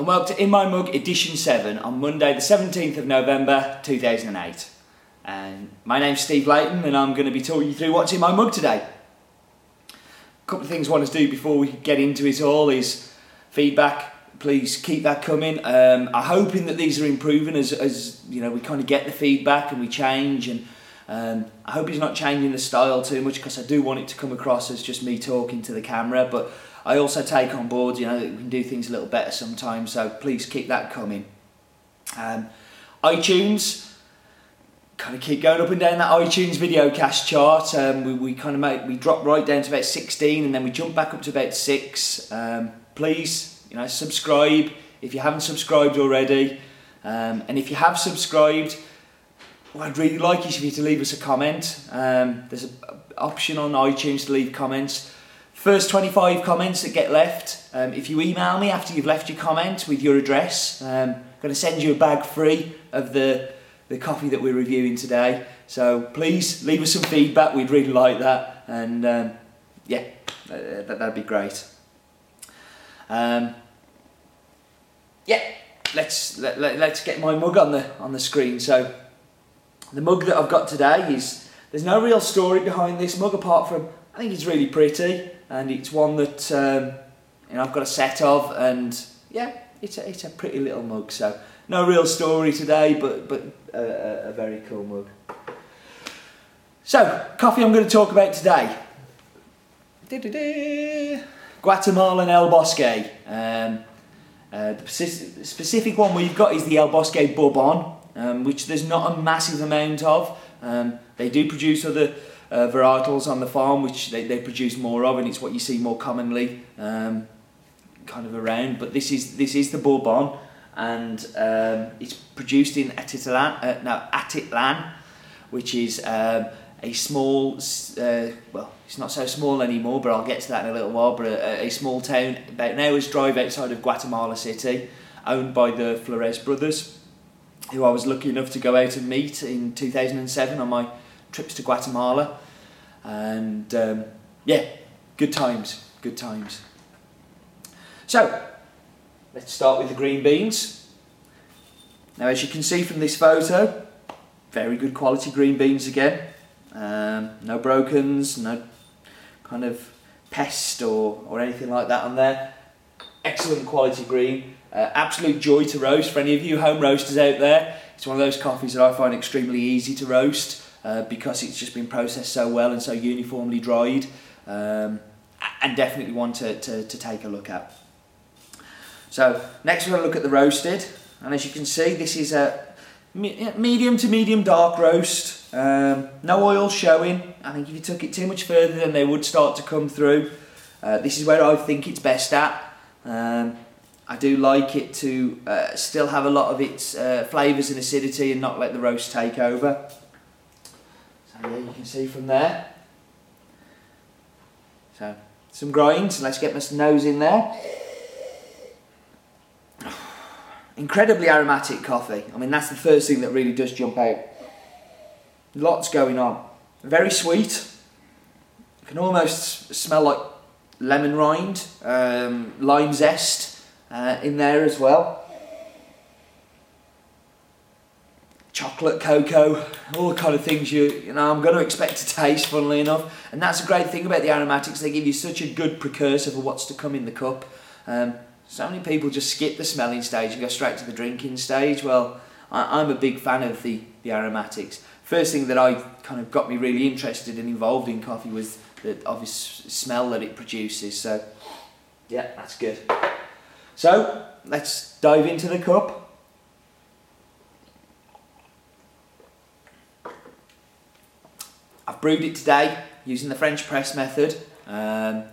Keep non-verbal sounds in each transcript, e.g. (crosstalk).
And welcome to In My Mug Edition 7 on Monday, the 17th of November 2008. And my name's Steve Leighton, and I'm going to be talking you through what's in my mug today. A couple of things I want to do before we get into it all is feedback. Please keep that coming. Um, I'm hoping that these are improving as, as you know we kind of get the feedback and we change. And um, I hope it's not changing the style too much because I do want it to come across as just me talking to the camera. But I also take on board, you know, that we can do things a little better sometimes. So please keep that coming. Um, iTunes, kind of keep going up and down that iTunes video cast chart. Um, we, we kind of make we drop right down to about 16 and then we jump back up to about six. Um, please, you know, subscribe if you haven't subscribed already. Um, and if you have subscribed, I'd really like you to leave us a comment. Um, there's an option on iTunes to leave comments. First 25 comments that get left, um, if you email me after you've left your comment with your address, um, I'm going to send you a bag free of the, the coffee that we're reviewing today. So please leave us some feedback, we'd really like that. And um, yeah, that, that'd be great. Um, yeah, let's let, let, let's get my mug on the on the screen. So the mug that I've got today is there's no real story behind this mug apart from I think it's really pretty and it's one that um, you know I've got a set of, and yeah, it's a, it's a pretty little mug. So no real story today, but but a, a very cool mug. So coffee I'm going to talk about today. Guatemalan El Bosque. Um, uh, the specific one we've got is the El Bosque Bourbon, um, which there's not a massive amount of. Um, they do produce other uh, varietals on the farm, which they, they produce more of, and it's what you see more commonly um, kind of around. But this is this is the Bourbon, and um, it's produced in Atitlan, uh, no, Atitlan, which is um, a small, uh, well, it's not so small anymore, but I'll get to that in a little while. But a, a small town about an hour's drive outside of Guatemala City, owned by the Flores brothers, who I was lucky enough to go out and meet in 2007 on my trips to Guatemala, and um, yeah, good times, good times. So, let's start with the green beans. Now, as you can see from this photo, very good quality green beans again. Um, no brokens, no kind of pest or, or anything like that on there. Excellent quality green. Uh, absolute joy to roast for any of you home roasters out there. It's one of those coffees that I find extremely easy to roast. Uh, because it's just been processed so well and so uniformly dried um, and definitely one to, to, to take a look at. So next we're going to look at the roasted and as you can see this is a medium to medium dark roast, um, no oil showing. I think if you took it too much further then they would start to come through. Uh, this is where I think it's best at. Um, I do like it to uh, still have a lot of its uh, flavours and acidity and not let the roast take over yeah, you can see from there. So, some grinds, let's get my nose in there. Incredibly aromatic coffee. I mean, that's the first thing that really does jump out. Lots going on. Very sweet. You can almost smell like lemon rind, um, lime zest uh, in there as well. Chocolate, cocoa, all the kind of things you you know I'm going to expect to taste. Funnily enough, and that's a great thing about the aromatics. They give you such a good precursor for what's to come in the cup. Um, so many people just skip the smelling stage and go straight to the drinking stage. Well, I, am a big fan of the the aromatics. First thing that I kind of got me really interested and involved in coffee was the obvious smell that it produces. So, yeah, that's good. So let's dive into the cup. Brewed it today using the French press method um,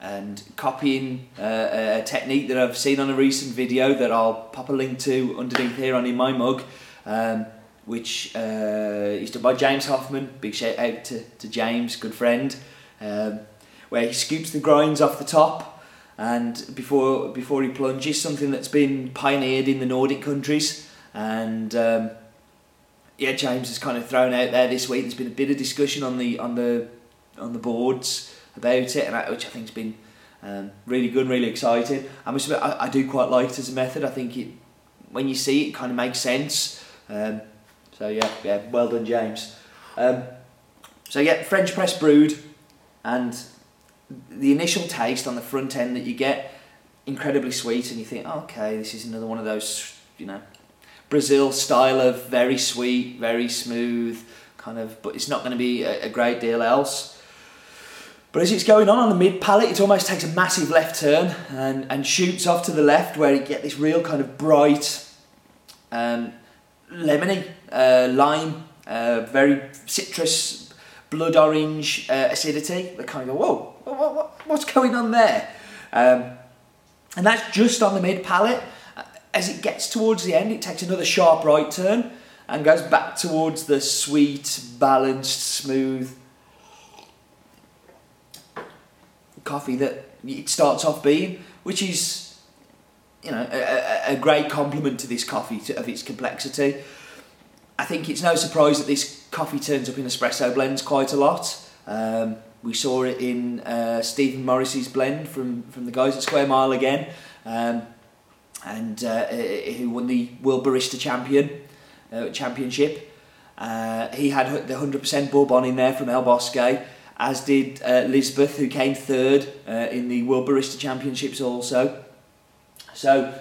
and copying uh, a technique that I've seen on a recent video that I'll pop a link to underneath here on in my mug, um, which uh, is done by James Hoffmann. Big shout out to, to James, good friend, um, where he scoops the grinds off the top and before before he plunges, something that's been pioneered in the Nordic countries and um, yeah, James has kind of thrown out there this week. There's been a bit of discussion on the on the on the boards about it, and I, which I think has been Um, really good, really exciting. I must admit, I, I do quite like it as a method. I think it, when you see it, it kind of makes sense. Um, so yeah, yeah, well done, James. Um, so yeah, French press brewed, and the initial taste on the front end that you get, incredibly sweet, and you think, oh, okay, this is another one of those, you know, Brazil style of very sweet, very smooth, kind of, but it's not going to be a, a great deal else. But as it's going on on the mid palate, it almost takes a massive left turn and, and shoots off to the left where you get this real kind of bright, um, lemony, uh, lime, uh, very citrus, blood orange uh, acidity. They kind of go, whoa, what, what, what's going on there? Um, and that's just on the mid palate. As it gets towards the end, it takes another sharp right turn and goes back towards the sweet, balanced, smooth coffee that it starts off being, which is, you know, a, a great compliment to this coffee to, of its complexity. I think it's no surprise that this coffee turns up in espresso blends quite a lot. Um, we saw it in uh, Stephen Morrissey's blend from, from the guys at Square Mile again. Um, and uh, who won the World Barista Champion uh, Championship. Uh, he had the 100% bourbon in there from El Bosque, as did uh, Lisbeth, who came third uh, in the World Barista Championships also. So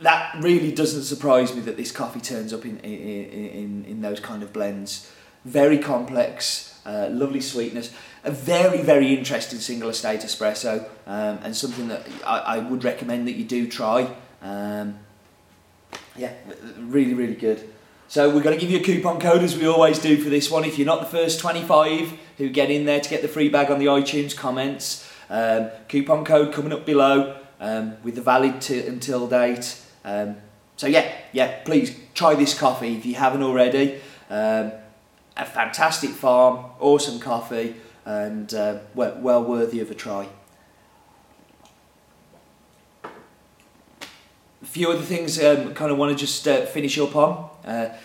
that really doesn't surprise me that this coffee turns up in, in, in, in those kind of blends. Very complex, uh, lovely sweetness, a very, very interesting single estate espresso, um, and something that I, I would recommend that you do try. Um, yeah, really, really good. So we're going to give you a coupon code as we always do for this one. If you're not the first 25 who get in there to get the free bag on the iTunes comments, um, coupon code coming up below um, with the valid t- until date. Um, so yeah, yeah, please try this coffee if you haven't already. A fantastic farm, awesome coffee, and uh, well, well worthy of a try. A few other things um, kind of want to just uh, finish up on. Uh,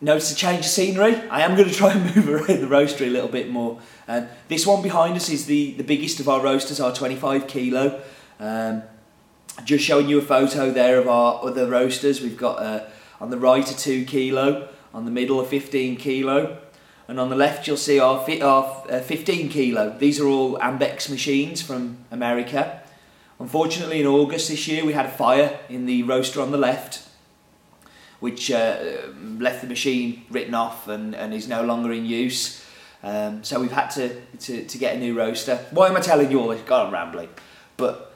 notice a change of scenery. I am going (laughs) to try and move around the roastery a little bit more. Um, this one behind us is the, the biggest of our roasters, our 25 kilo. Um, just showing you a photo there of our other roasters. We've got uh, on the right a 2 kilo, on the middle a 15 kilo, and on the left you'll see our, our uh, 15 kilo. These are all Ambex machines from America. Unfortunately in August this year we had a fire in the roaster on the left which uh, left the machine written off and, and is no longer in use. Um, so we've had to, to, to get a new roaster. Why am I telling you all this? God, I'm rambling. But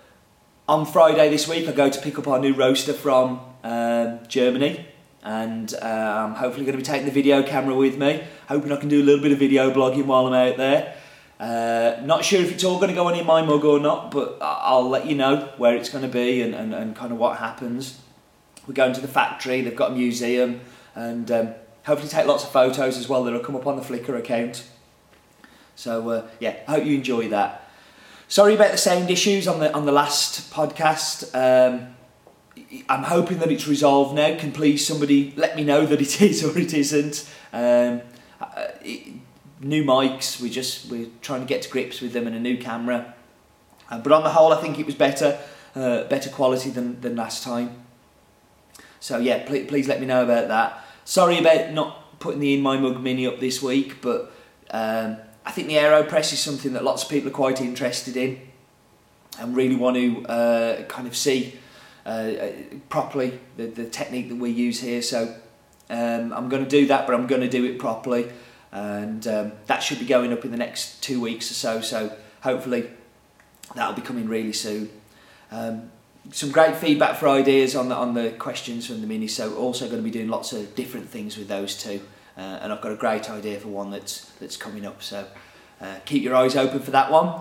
on Friday this week, I go to pick up our new roaster from um, Germany, and uh, I'm hopefully going to be taking the video camera with me. Hoping I can do a little bit of video blogging while I'm out there. Uh, not sure if it's all going to go on in my mug or not, but I'll let you know where it's going to be and, and, and kind of what happens. We're going to the factory, they've got a museum, and um, hopefully take lots of photos as well that'll come up on the Flickr account. So uh, yeah, I hope you enjoy that. Sorry about the sound issues on the on the last podcast. Um, I'm hoping that it's resolved now. Can please somebody let me know that it is or it isn't. Um, uh, it, new mics. We just we're trying to get to grips with them and a new camera. Uh, but on the whole, I think it was better, uh, better quality than than last time. So yeah, please, please let me know about that. Sorry about not putting the In My Mug Mini up this week, but. Um, I think the AeroPress is something that lots of people are quite interested in and really want to uh, kind of see uh, uh, properly the, the technique that we use here. So um, I'm going to do that, but I'm going to do it properly. And um, that should be going up in the next two weeks or so. So hopefully that'll be coming really soon. Um, some great feedback for ideas on the, on the questions from the mini. So also going to be doing lots of different things with those two. uh, and I've got a great idea for one that's that's coming up. So uh, keep your eyes open for that one.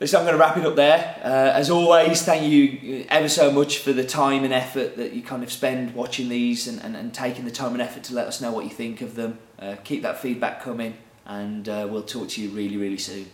Listen, I'm going to wrap it up there. Uh, as always, thank you ever so much for the time and effort that you kind of spend watching these and, and, and taking the time and effort to let us know what you think of them. Uh, keep that feedback coming, and uh, we'll talk to you really, really soon.